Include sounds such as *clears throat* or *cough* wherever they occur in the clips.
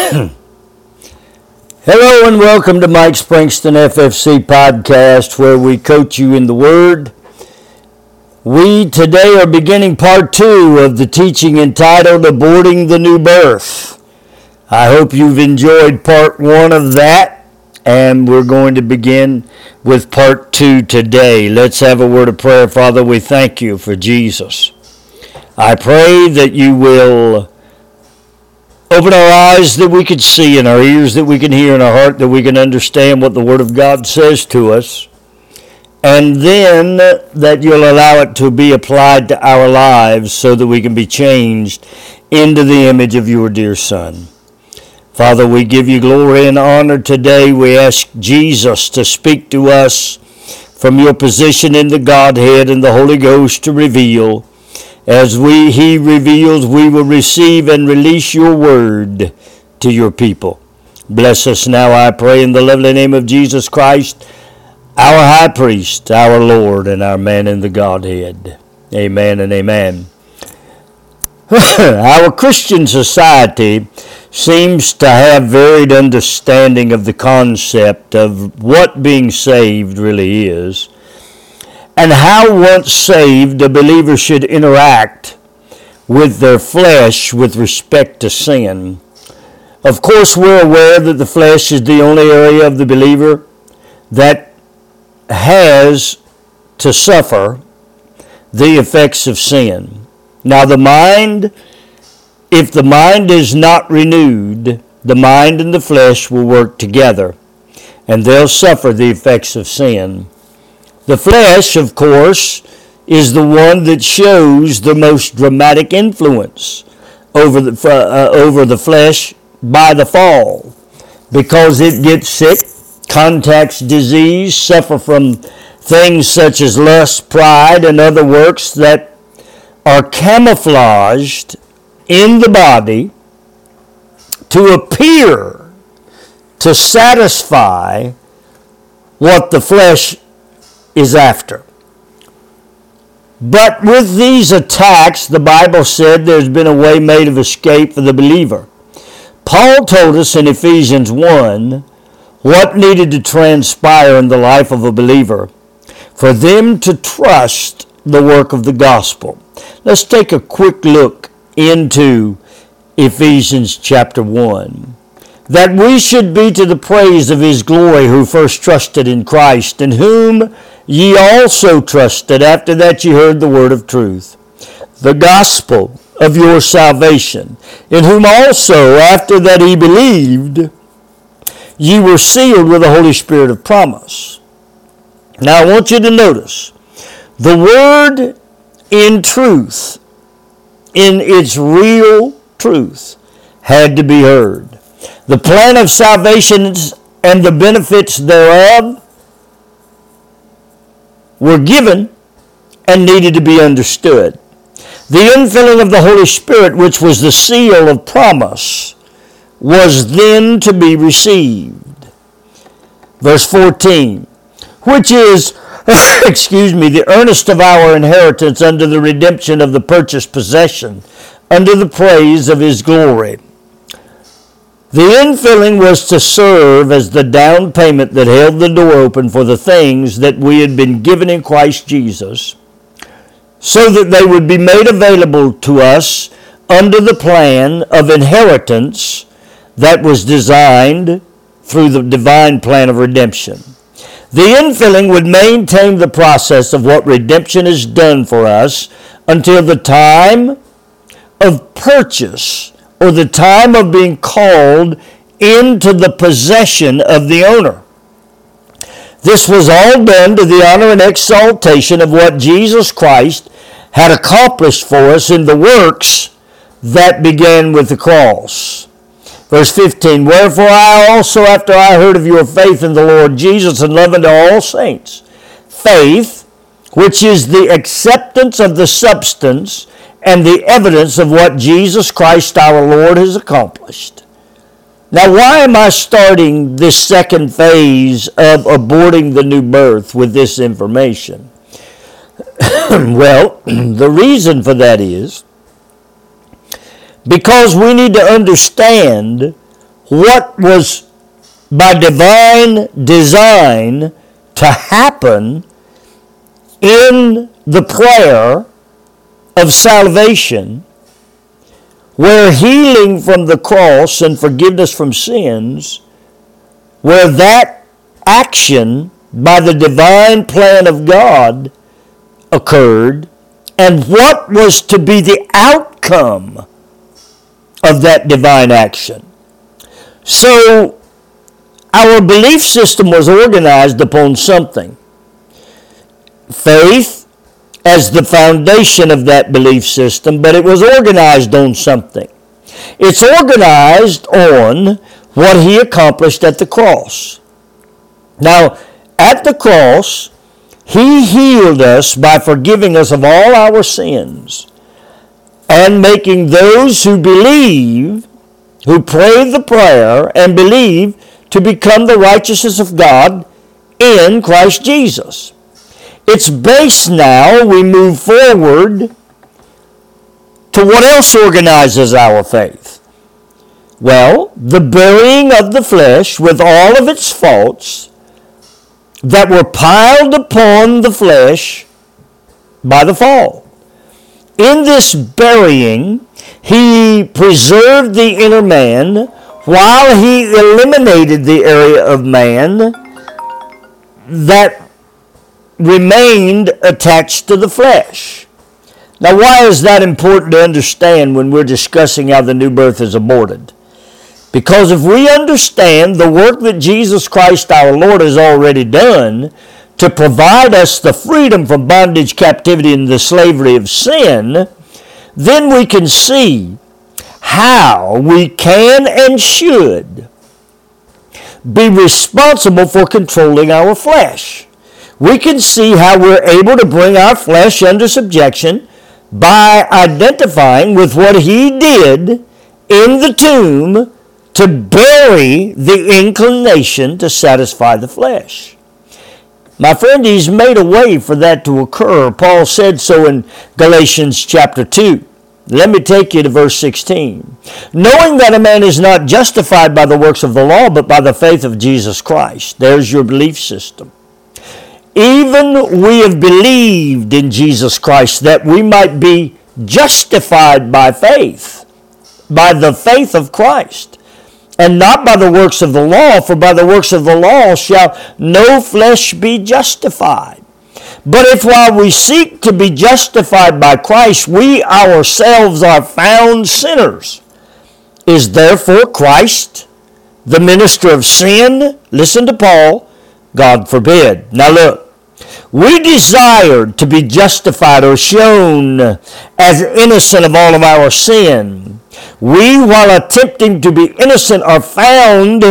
*clears throat* Hello and welcome to Mike Springston FFC podcast where we coach you in the Word. We today are beginning part two of the teaching entitled Aborting the New Birth. I hope you've enjoyed part one of that and we're going to begin with part two today. Let's have a word of prayer. Father, we thank you for Jesus. I pray that you will Open our eyes that we could see, and our ears that we can hear, and our heart that we can understand what the Word of God says to us. And then that you'll allow it to be applied to our lives so that we can be changed into the image of your dear Son. Father, we give you glory and honor today. We ask Jesus to speak to us from your position in the Godhead and the Holy Ghost to reveal as we, He reveals, we will receive and release your word to your people. Bless us now, I pray, in the lovely name of Jesus Christ, our high priest, our Lord, and our man in the Godhead. Amen and amen. *laughs* our Christian society seems to have varied understanding of the concept of what being saved really is and how once saved a believer should interact with their flesh with respect to sin. Of course, we're aware that the flesh is the only area of the believer that has to suffer the effects of sin. Now, the mind, if the mind is not renewed, the mind and the flesh will work together and they'll suffer the effects of sin. The flesh, of course, is the one that shows the most dramatic influence over the, uh, over the flesh by the fall. Because it gets sick, contacts disease, suffer from things such as lust, pride, and other works that are camouflaged in the body to appear to satisfy what the flesh is after. But with these attacks, the Bible said there's been a way made of escape for the believer. Paul told us in Ephesians 1 what needed to transpire in the life of a believer for them to trust the work of the gospel. Let's take a quick look into Ephesians chapter 1 that we should be to the praise of his glory who first trusted in Christ, in whom ye also trusted after that ye heard the word of truth, the gospel of your salvation, in whom also after that ye believed, ye were sealed with the Holy Spirit of promise. Now I want you to notice the word in truth, in its real truth, had to be heard. The plan of salvation and the benefits thereof were given and needed to be understood. The infilling of the Holy Spirit, which was the seal of promise, was then to be received. Verse 14, which is, *coughs* excuse me, the earnest of our inheritance under the redemption of the purchased possession, under the praise of his glory. The infilling was to serve as the down payment that held the door open for the things that we had been given in Christ Jesus, so that they would be made available to us under the plan of inheritance that was designed through the divine plan of redemption. The infilling would maintain the process of what redemption has done for us until the time of purchase or the time of being called into the possession of the owner. This was all done to the honor and exaltation of what Jesus Christ had accomplished for us in the works that began with the cross. Verse 15, Wherefore I also, after I heard of your faith in the Lord Jesus and love unto all saints, faith, which is the acceptance of the substance and the evidence of what Jesus Christ our Lord has accomplished. Now, why am I starting this second phase of aborting the new birth with this information? *clears throat* well, *clears throat* the reason for that is because we need to understand what was by divine design to happen in the prayer of salvation, where healing from the cross and forgiveness from sins, where that action by the divine plan of God occurred, and what was to be the outcome of that divine action. So, our belief system was organized upon something. Faith as the foundation of that belief system, but it was organized on something. It's organized on what he accomplished at the cross. Now, at the cross, he healed us by forgiving us of all our sins and making those who believe, who pray the prayer and believe, to become the righteousness of God in Christ Jesus. It's based now, we move forward to what else organizes our faith? Well, the burying of the flesh with all of its faults that were piled upon the flesh by the fall. In this burying, he preserved the inner man while he eliminated the area of man that remained attached to the flesh. Now, why is that important to understand when we're discussing how the new birth is aborted? Because if we understand the work that Jesus Christ our Lord has already done to provide us the freedom from bondage, captivity, and the slavery of sin, then we can see how we can and should be responsible for controlling our flesh we can see how we're able to bring our flesh under subjection by identifying with what he did in the tomb to bury the inclination to satisfy the flesh. My friend, he's made a way for that to occur. Paul said so in Galatians chapter 2. Let me take you to verse 16. Knowing that a man is not justified by the works of the law, but by the faith of Jesus Christ. There's your belief system even we have believed in Jesus Christ that we might be justified by faith, by the faith of Christ, and not by the works of the law, for by the works of the law shall no flesh be justified. But if while we seek to be justified by Christ, we ourselves are found sinners, is therefore Christ the minister of sin? Listen to Paul God forbid. Now look, we desired to be justified or shown as innocent of all of our sin. We, while attempting to be innocent, are found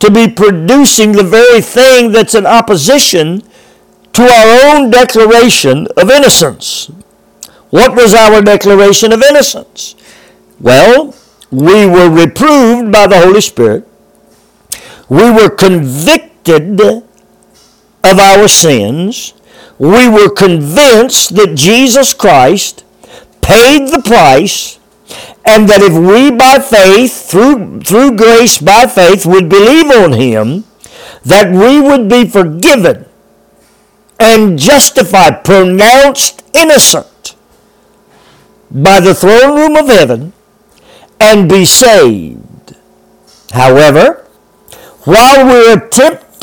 to be producing the very thing that's in opposition to our own declaration of innocence. What was our declaration of innocence? Well, we were reproved by the Holy Spirit. We were convicted of our sins, we were convinced that Jesus Christ paid the price and that if we by faith, through, through grace by faith, would believe on him, that we would be forgiven and justified, pronounced innocent by the throne room of heaven and be saved. However, while we're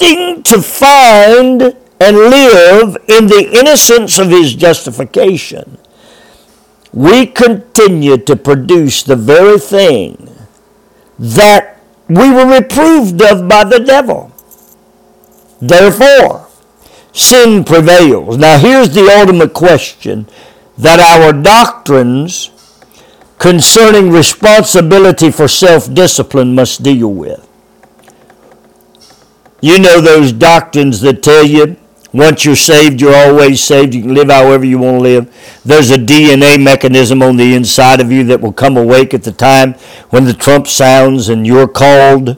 attempting to find and live in the innocence of his justification, we continue to produce the very thing that we were reproved of by the devil. Therefore, sin prevails. Now, here's the ultimate question that our doctrines concerning responsibility for self discipline must deal with. You know those doctrines that tell you once you're saved, you're always saved. You can live however you want to live. There's a DNA mechanism on the inside of you that will come awake at the time when the trump sounds and you're called.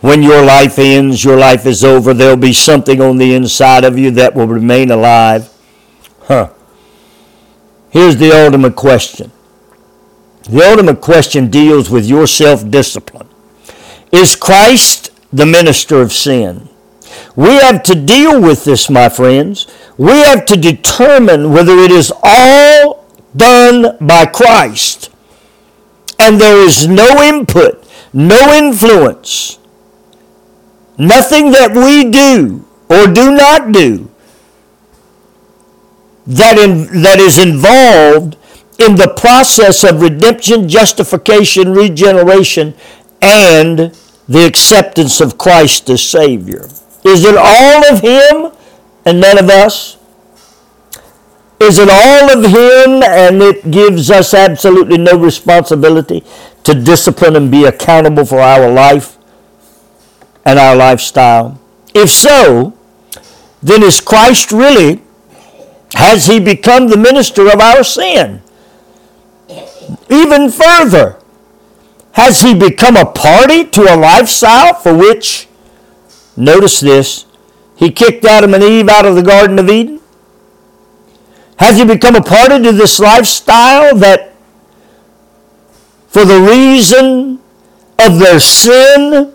When your life ends, your life is over. There'll be something on the inside of you that will remain alive. Huh. Here's the ultimate question. The ultimate question deals with your self discipline. Is Christ the minister of sin? We have to deal with this, my friends. We have to determine whether it is all done by Christ and there is no input, no influence, nothing that we do or do not do that, in, that is involved in the process of redemption, justification, regeneration, and the acceptance of Christ as Savior. Is it all of Him and none of us? Is it all of Him and it gives us absolutely no responsibility to discipline and be accountable for our life and our lifestyle? If so, then is Christ really, has He become the minister of our sin? Even further, has He become a party to a lifestyle for which, notice this, He kicked Adam and Eve out of the Garden of Eden? Has he become a party to this lifestyle that for the reason of their sin,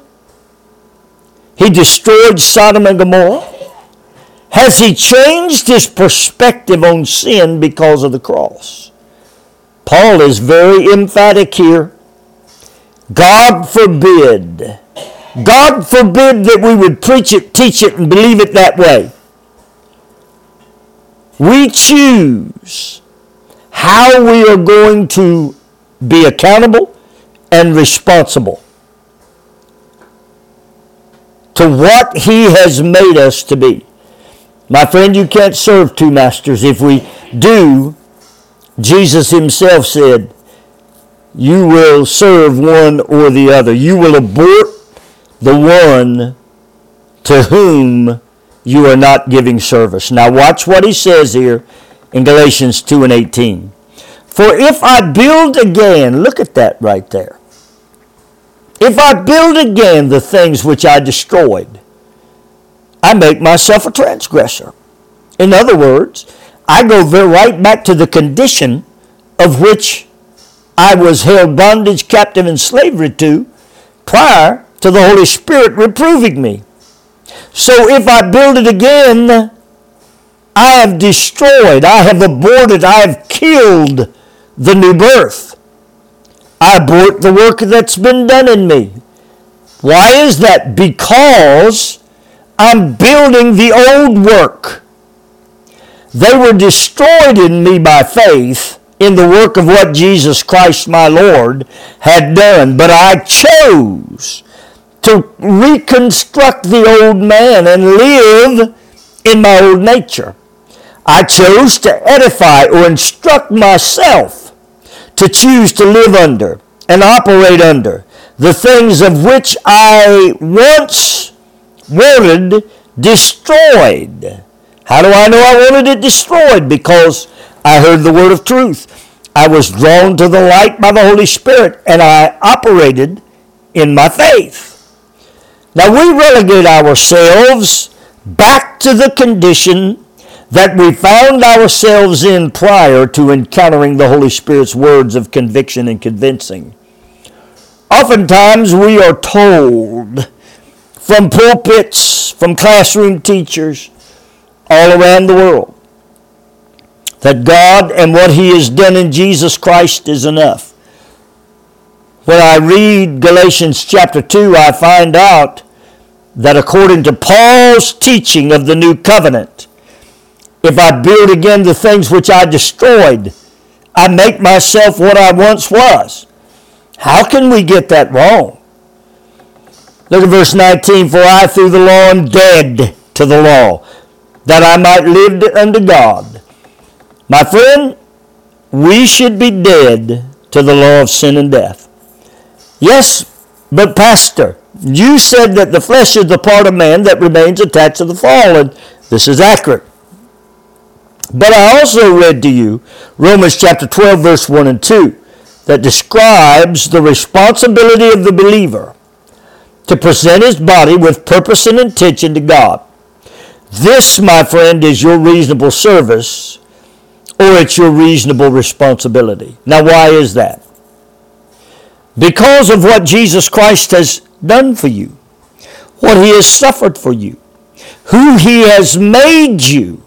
he destroyed Sodom and Gomorrah? Has he changed his perspective on sin because of the cross? Paul is very emphatic here. God forbid. God forbid that we would preach it, teach it, and believe it that way. We choose how we are going to be accountable and responsible to what He has made us to be. My friend, you can't serve two masters. If we do, Jesus Himself said, you will serve one or the other. You will abort the one to whom you are not giving service. Now watch what he says here in Galatians 2 and 18. For if I build again, look at that right there. If I build again the things which I destroyed, I make myself a transgressor. In other words, I go right back to the condition of which I was held bondage, captive, and slavery to prior to the Holy Spirit reproving me. So if I build it again, I have destroyed, I have aborted, I have killed the new birth. I abort the work that's been done in me. Why is that? Because I'm building the old work. They were destroyed in me by faith in the work of what Jesus Christ my Lord had done. But I chose to reconstruct the old man and live in my old nature. I chose to edify or instruct myself to choose to live under and operate under the things of which I once wanted destroyed. How do I know I wanted it destroyed? Because I heard the word of truth. I was drawn to the light by the Holy Spirit and I operated in my faith. Now we relegate ourselves back to the condition that we found ourselves in prior to encountering the Holy Spirit's words of conviction and convincing. Oftentimes we are told from pulpits, from classroom teachers all around the world that God and what He has done in Jesus Christ is enough. When I read Galatians chapter 2, I find out that according to Paul's teaching of the new covenant, if I build again the things which I destroyed, I make myself what I once was. How can we get that wrong? Look at verse 19. For I through the law am dead to the law, that I might live unto God. My friend, we should be dead to the law of sin and death. Yes, but Pastor, you said that the flesh is the part of man that remains attached to the fallen. This is accurate. But I also read to you Romans chapter 12, verse 1 and 2, that describes the responsibility of the believer to present his body with purpose and intention to God. This, my friend, is your reasonable service or it's your reasonable responsibility. Now, why is that? Because of what Jesus Christ has done for you, what he has suffered for you, who he has made you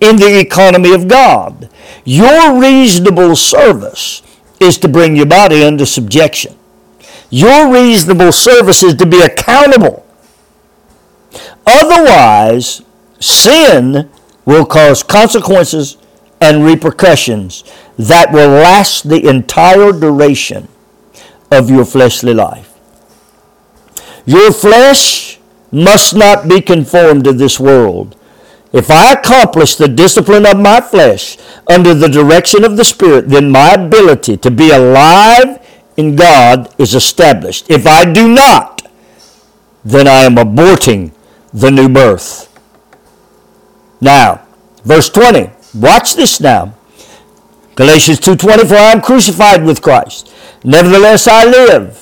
in the economy of God. Your reasonable service is to bring your body under subjection. Your reasonable service is to be accountable. Otherwise, sin will cause consequences and repercussions that will last the entire duration of your fleshly life. Your flesh must not be conformed to this world. If I accomplish the discipline of my flesh under the direction of the Spirit, then my ability to be alive in God is established. If I do not, then I am aborting the new birth. Now, verse 20. Watch this now. Galatians 2:20 For I am crucified with Christ. Nevertheless I live.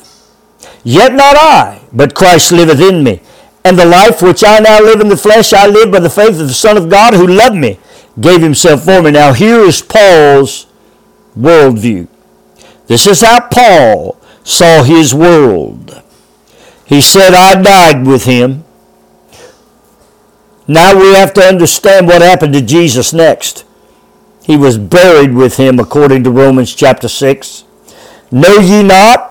Yet not I, but Christ liveth in me. And the life which I now live in the flesh, I live by the faith of the Son of God who loved me, gave himself for me. Now here is Paul's worldview. This is how Paul saw his world. He said, I died with him. Now we have to understand what happened to Jesus next. He was buried with him according to Romans chapter 6. Know ye not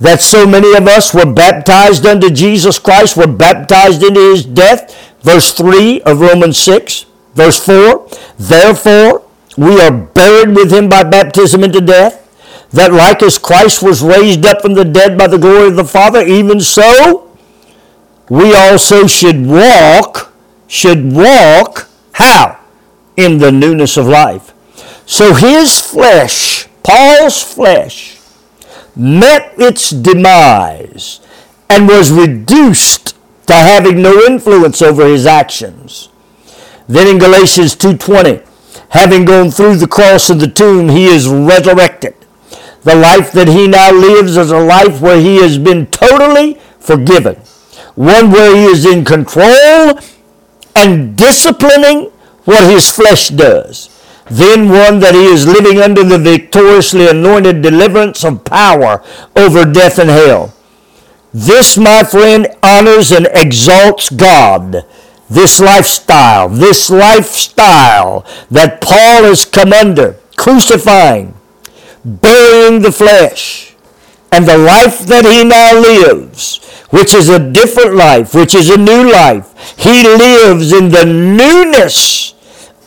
that so many of us were baptized unto Jesus Christ, were baptized into his death. Verse 3 of Romans 6. Verse 4 Therefore, we are buried with him by baptism into death, that like as Christ was raised up from the dead by the glory of the Father, even so we also should walk, should walk, how? In the newness of life. So his flesh, Paul's flesh, met its demise and was reduced to having no influence over his actions. Then in Galatians 2:20, having gone through the cross and the tomb, he is resurrected. The life that he now lives is a life where he has been totally forgiven. One where he is in control and disciplining what his flesh does then one that he is living under the victoriously anointed deliverance of power over death and hell. This, my friend, honors and exalts God. This lifestyle, this lifestyle that Paul has come under, crucifying, burying the flesh, and the life that he now lives, which is a different life, which is a new life. He lives in the newness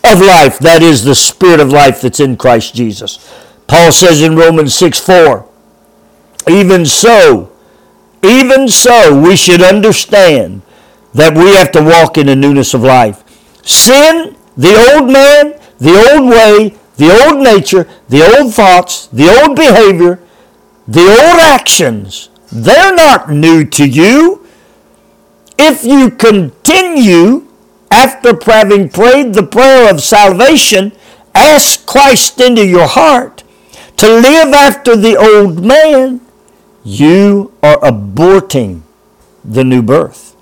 of life. That is the spirit of life that's in Christ Jesus. Paul says in Romans 6 4, even so, even so, we should understand that we have to walk in the newness of life. Sin, the old man, the old way, the old nature, the old thoughts, the old behavior, the old actions, they're not new to you. If you continue after having prayed the prayer of salvation, ask Christ into your heart to live after the old man, you are aborting the new birth.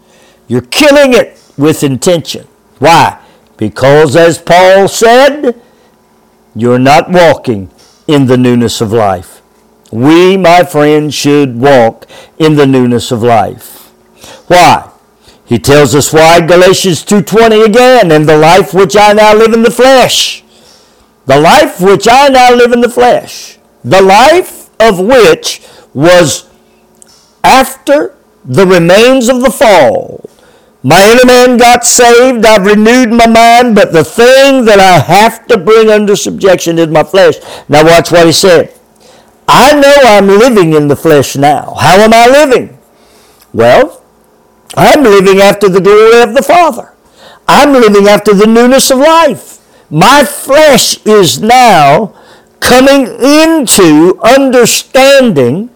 You're killing it with intention. Why? Because, as Paul said, you're not walking in the newness of life. We, my friends, should walk in the newness of life. Why? He tells us why Galatians 2:20 again, and the life which I now live in the flesh. The life which I now live in the flesh. The life of which was after the remains of the fall. My inner man got saved. I've renewed my mind, but the thing that I have to bring under subjection is my flesh. Now watch what he said. I know I'm living in the flesh now. How am I living? Well, I'm living after the glory of the Father. I'm living after the newness of life. My flesh is now coming into understanding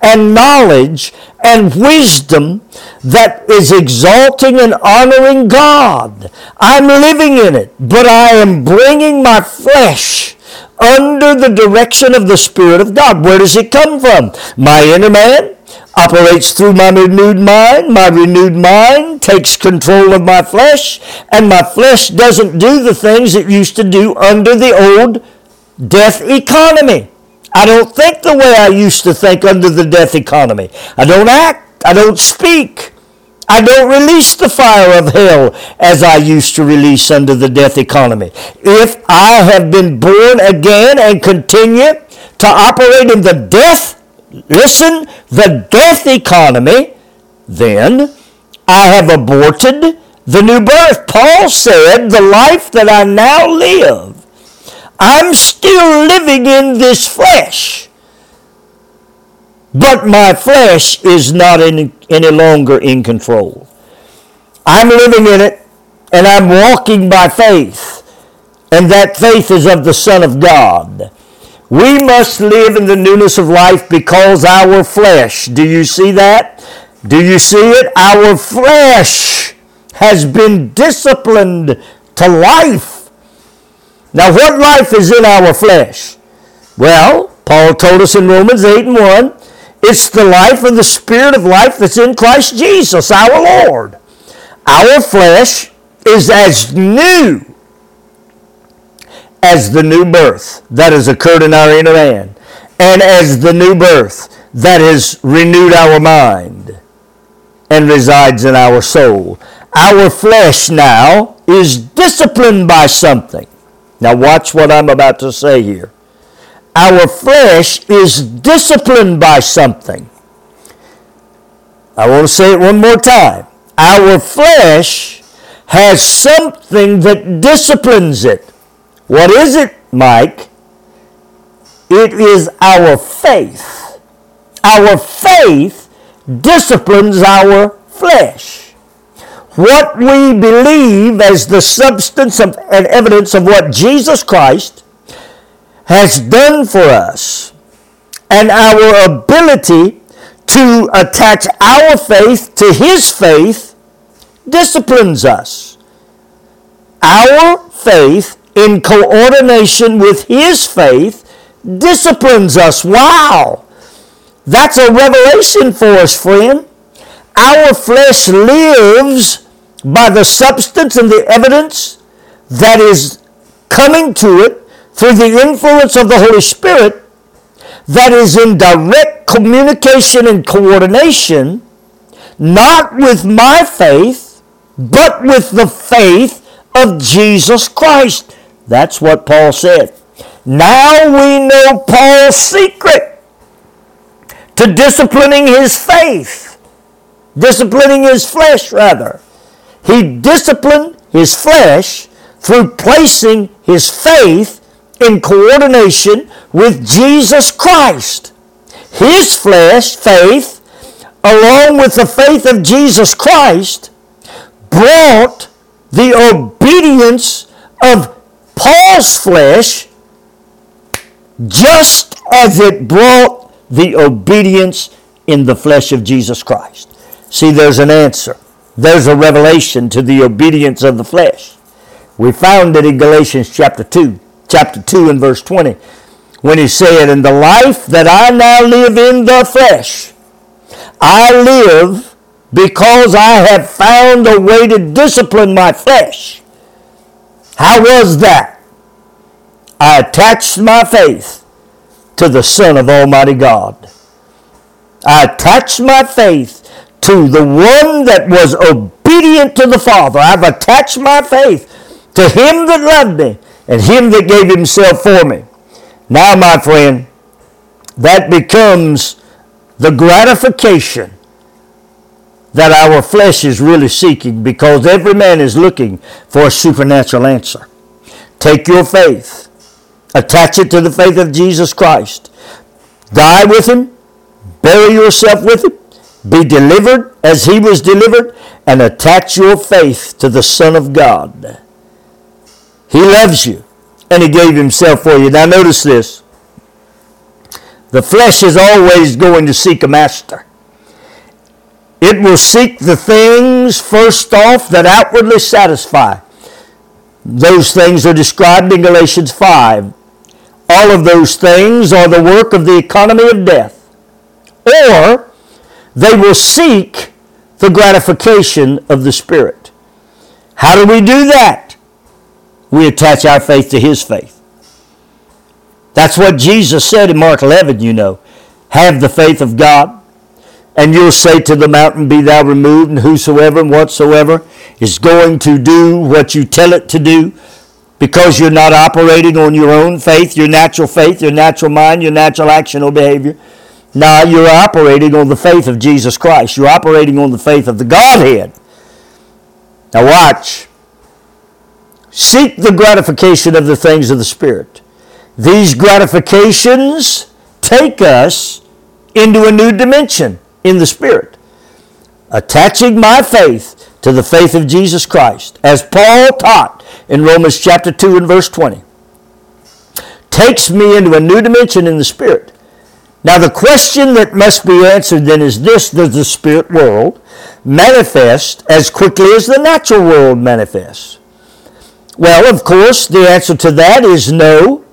and knowledge and wisdom that is exalting and honoring God. I'm living in it, but I am bringing my flesh under the direction of the Spirit of God. Where does it come from? My inner man, operates through my renewed mind. My renewed mind takes control of my flesh, and my flesh doesn't do the things it used to do under the old death economy. I don't think the way I used to think under the death economy. I don't act I don't speak. I don't release the fire of hell as I used to release under the death economy. If I have been born again and continue to operate in the death, listen, the death economy, then I have aborted the new birth. Paul said, the life that I now live, I'm still living in this flesh. But my flesh is not in, any longer in control. I'm living in it and I'm walking by faith. And that faith is of the Son of God. We must live in the newness of life because our flesh, do you see that? Do you see it? Our flesh has been disciplined to life. Now, what life is in our flesh? Well, Paul told us in Romans 8 and 1 it's the life of the Spirit of life that's in Christ Jesus, our Lord. Our flesh is as new as the new birth that has occurred in our inner man, and as the new birth that has renewed our mind and resides in our soul. Our flesh now is disciplined by something. Now, watch what I'm about to say here. Our flesh is disciplined by something. I want to say it one more time. Our flesh has something that disciplines it. What is it, Mike? It is our faith. Our faith disciplines our flesh. What we believe as the substance of, and evidence of what Jesus Christ has done for us and our ability to attach our faith to His faith disciplines us. Our faith in coordination with His faith disciplines us. Wow! That's a revelation for us, friend. Our flesh lives by the substance and the evidence that is coming to it through the influence of the Holy Spirit that is in direct communication and coordination, not with my faith, but with the faith of Jesus Christ. That's what Paul said. Now we know Paul's secret to disciplining his faith, disciplining his flesh, rather. He disciplined his flesh through placing his faith in coordination with Jesus Christ. His flesh, faith, along with the faith of Jesus Christ, brought the obedience of Paul's flesh just as it brought the obedience in the flesh of Jesus Christ. See, there's an answer. There's a revelation to the obedience of the flesh. We found it in Galatians chapter 2 chapter 2 and verse 20 when he said, In the life that I now live in the flesh, I live because I have found a way to discipline my flesh. How was that? I attached my faith to the Son of Almighty God. I attached my faith to the one that was obedient to the Father. I've attached my faith to him that loved me and him that gave himself for me. Now, my friend, that becomes the gratification that our flesh is really seeking because every man is looking for a supernatural answer. Take your faith, attach it to the faith of Jesus Christ, die with him, bury yourself with him, be delivered as he was delivered, and attach your faith to the Son of God. He loves you and he gave himself for you. Now notice this. The flesh is always going to seek a master. It will seek the things first off that outwardly satisfy. Those things are described in Galatians 5. All of those things are the work of the economy of death. Or they will seek the gratification of the Spirit. How do we do that? We attach our faith to his faith. That's what Jesus said in Mark 11, you know. Have the faith of God. And you'll say to the mountain, Be thou removed, and whosoever and whatsoever is going to do what you tell it to do because you're not operating on your own faith, your natural faith, your natural mind, your natural action or behavior. Now you're operating on the faith of Jesus Christ. You're operating on the faith of the Godhead. Now watch. Seek the gratification of the things of the Spirit. These gratifications take us into a new dimension in the Spirit. Attaching my faith to the faith of Jesus Christ, as Paul taught in Romans chapter 2 and verse 20, takes me into a new dimension in the Spirit. Now, the question that must be answered then is this Does the spirit world manifest as quickly as the natural world manifests? Well, of course, the answer to that is no.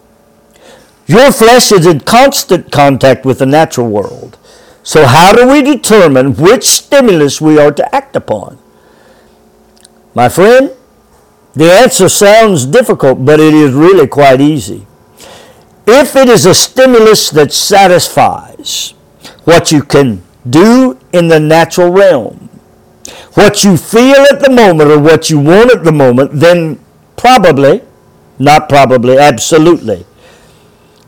Your flesh is in constant contact with the natural world. So, how do we determine which stimulus we are to act upon? My friend, the answer sounds difficult, but it is really quite easy. If it is a stimulus that satisfies what you can do in the natural realm, what you feel at the moment or what you want at the moment, then probably, not probably, absolutely,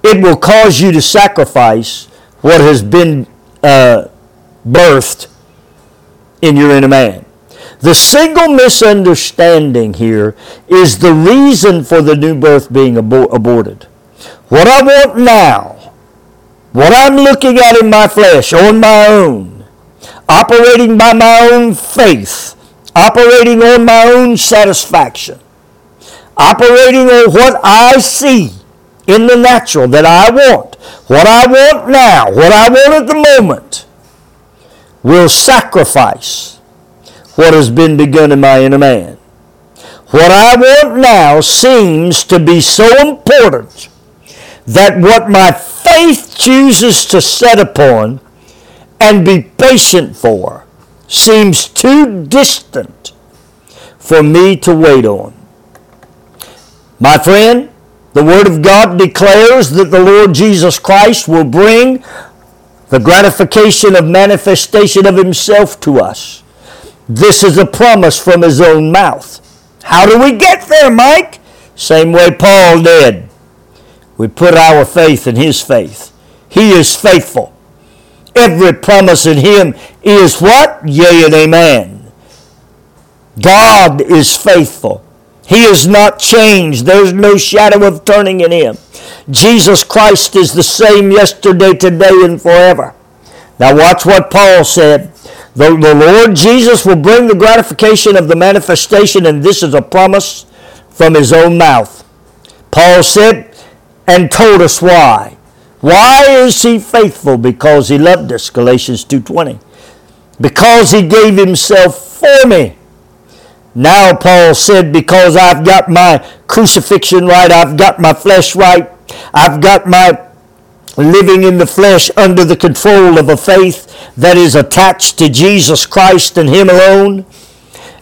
it will cause you to sacrifice what has been uh, birthed in your inner man. The single misunderstanding here is the reason for the new birth being abor- aborted. What I want now, what I'm looking at in my flesh on my own, operating by my own faith, operating on my own satisfaction, operating on what I see in the natural that I want, what I want now, what I want at the moment, will sacrifice what has been begun in my inner man. What I want now seems to be so important that what my faith chooses to set upon and be patient for seems too distant for me to wait on. My friend, the Word of God declares that the Lord Jesus Christ will bring the gratification of manifestation of Himself to us. This is a promise from His own mouth. How do we get there, Mike? Same way Paul did. We put our faith in His faith. He is faithful. Every promise in Him is what? Yea and amen. God is faithful. He is not changed. There's no shadow of turning in Him. Jesus Christ is the same yesterday, today, and forever. Now, watch what Paul said. The, the Lord Jesus will bring the gratification of the manifestation, and this is a promise from His own mouth. Paul said, and told us why. Why is he faithful? Because he loved us, Galatians 2:20. Because he gave himself for me. Now Paul said, because I've got my crucifixion right, I've got my flesh right, I've got my living in the flesh under the control of a faith that is attached to Jesus Christ and Him alone.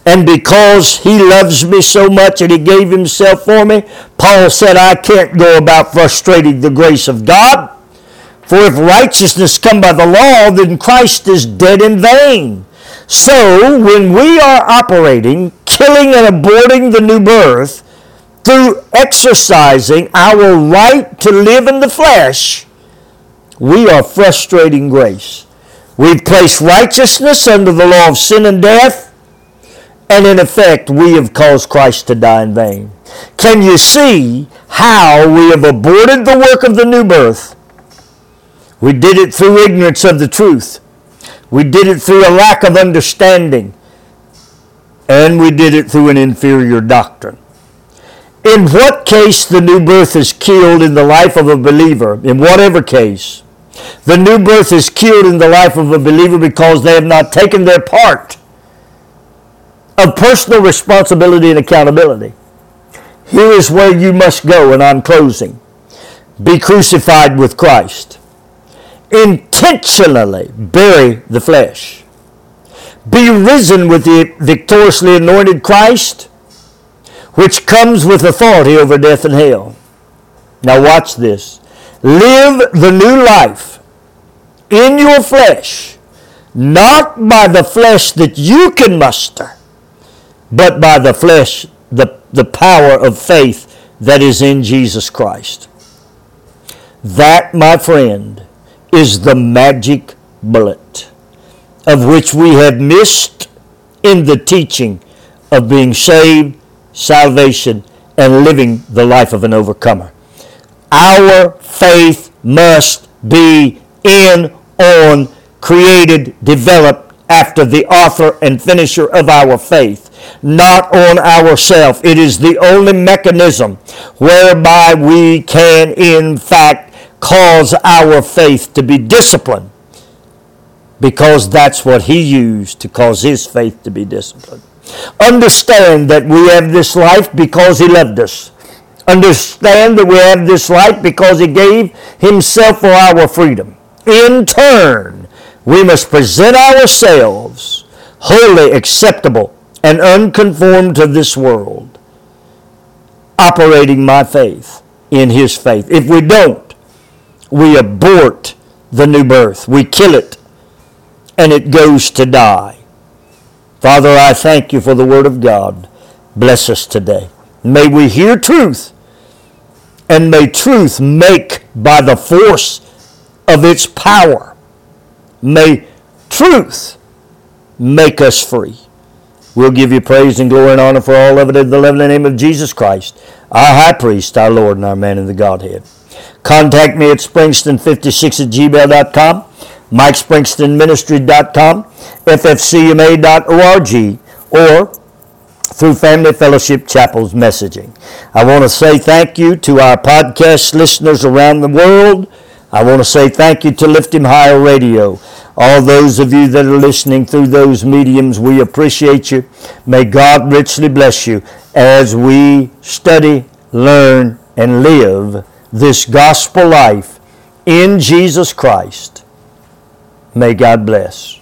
And because he loves me so much and he gave himself for me, Paul said, I can't go about frustrating the grace of God. For if righteousness come by the law, then Christ is dead in vain. So when we are operating, killing and aborting the new birth, through exercising our right to live in the flesh, we are frustrating grace. We've placed righteousness under the law of sin and death and in effect, we have caused Christ to die in vain. Can you see how we have aborted the work of the new birth? We did it through ignorance of the truth. We did it through a lack of understanding. And we did it through an inferior doctrine. In what case the new birth is killed in the life of a believer, in whatever case, the new birth is killed in the life of a believer because they have not taken their part of personal responsibility and accountability. Here is where you must go, and I'm closing. Be crucified with Christ. Intentionally bury the flesh. Be risen with the victoriously anointed Christ, which comes with authority over death and hell. Now, watch this. Live the new life in your flesh not by the flesh that you can muster, but by the flesh, the, the power of faith that is in Jesus Christ. That, my friend, is the magic bullet of which we have missed in the teaching of being saved, salvation, and living the life of an overcomer. Our faith must be in, on, created, developed after the author and finisher of our faith, not on ourself. It is the only mechanism whereby we can, in fact, cause our faith to be disciplined because that's what he used to cause his faith to be disciplined. Understand that we have this life because he loved us. Understand that we have this life because he gave himself for our freedom. In turn, we must present ourselves wholly acceptable and unconformed to this world, operating my faith in his faith. If we don't, we abort the new birth. We kill it and it goes to die. Father, I thank you for the Word of God. Bless us today. May we hear truth, and may truth make by the force of its power, may truth make us free. We'll give you praise and glory and honor for all of it in the lovely name of Jesus Christ, our high priest, our Lord, and our man in the Godhead. Contact me at springston56 at gmail.com. MikeSpringstoneMinistry.com, FFCMA.org, or through Family Fellowship Chapel's messaging. I want to say thank you to our podcast listeners around the world. I want to say thank you to Lift Him Higher Radio. All those of you that are listening through those mediums, we appreciate you. May God richly bless you as we study, learn, and live this gospel life in Jesus Christ. May God bless.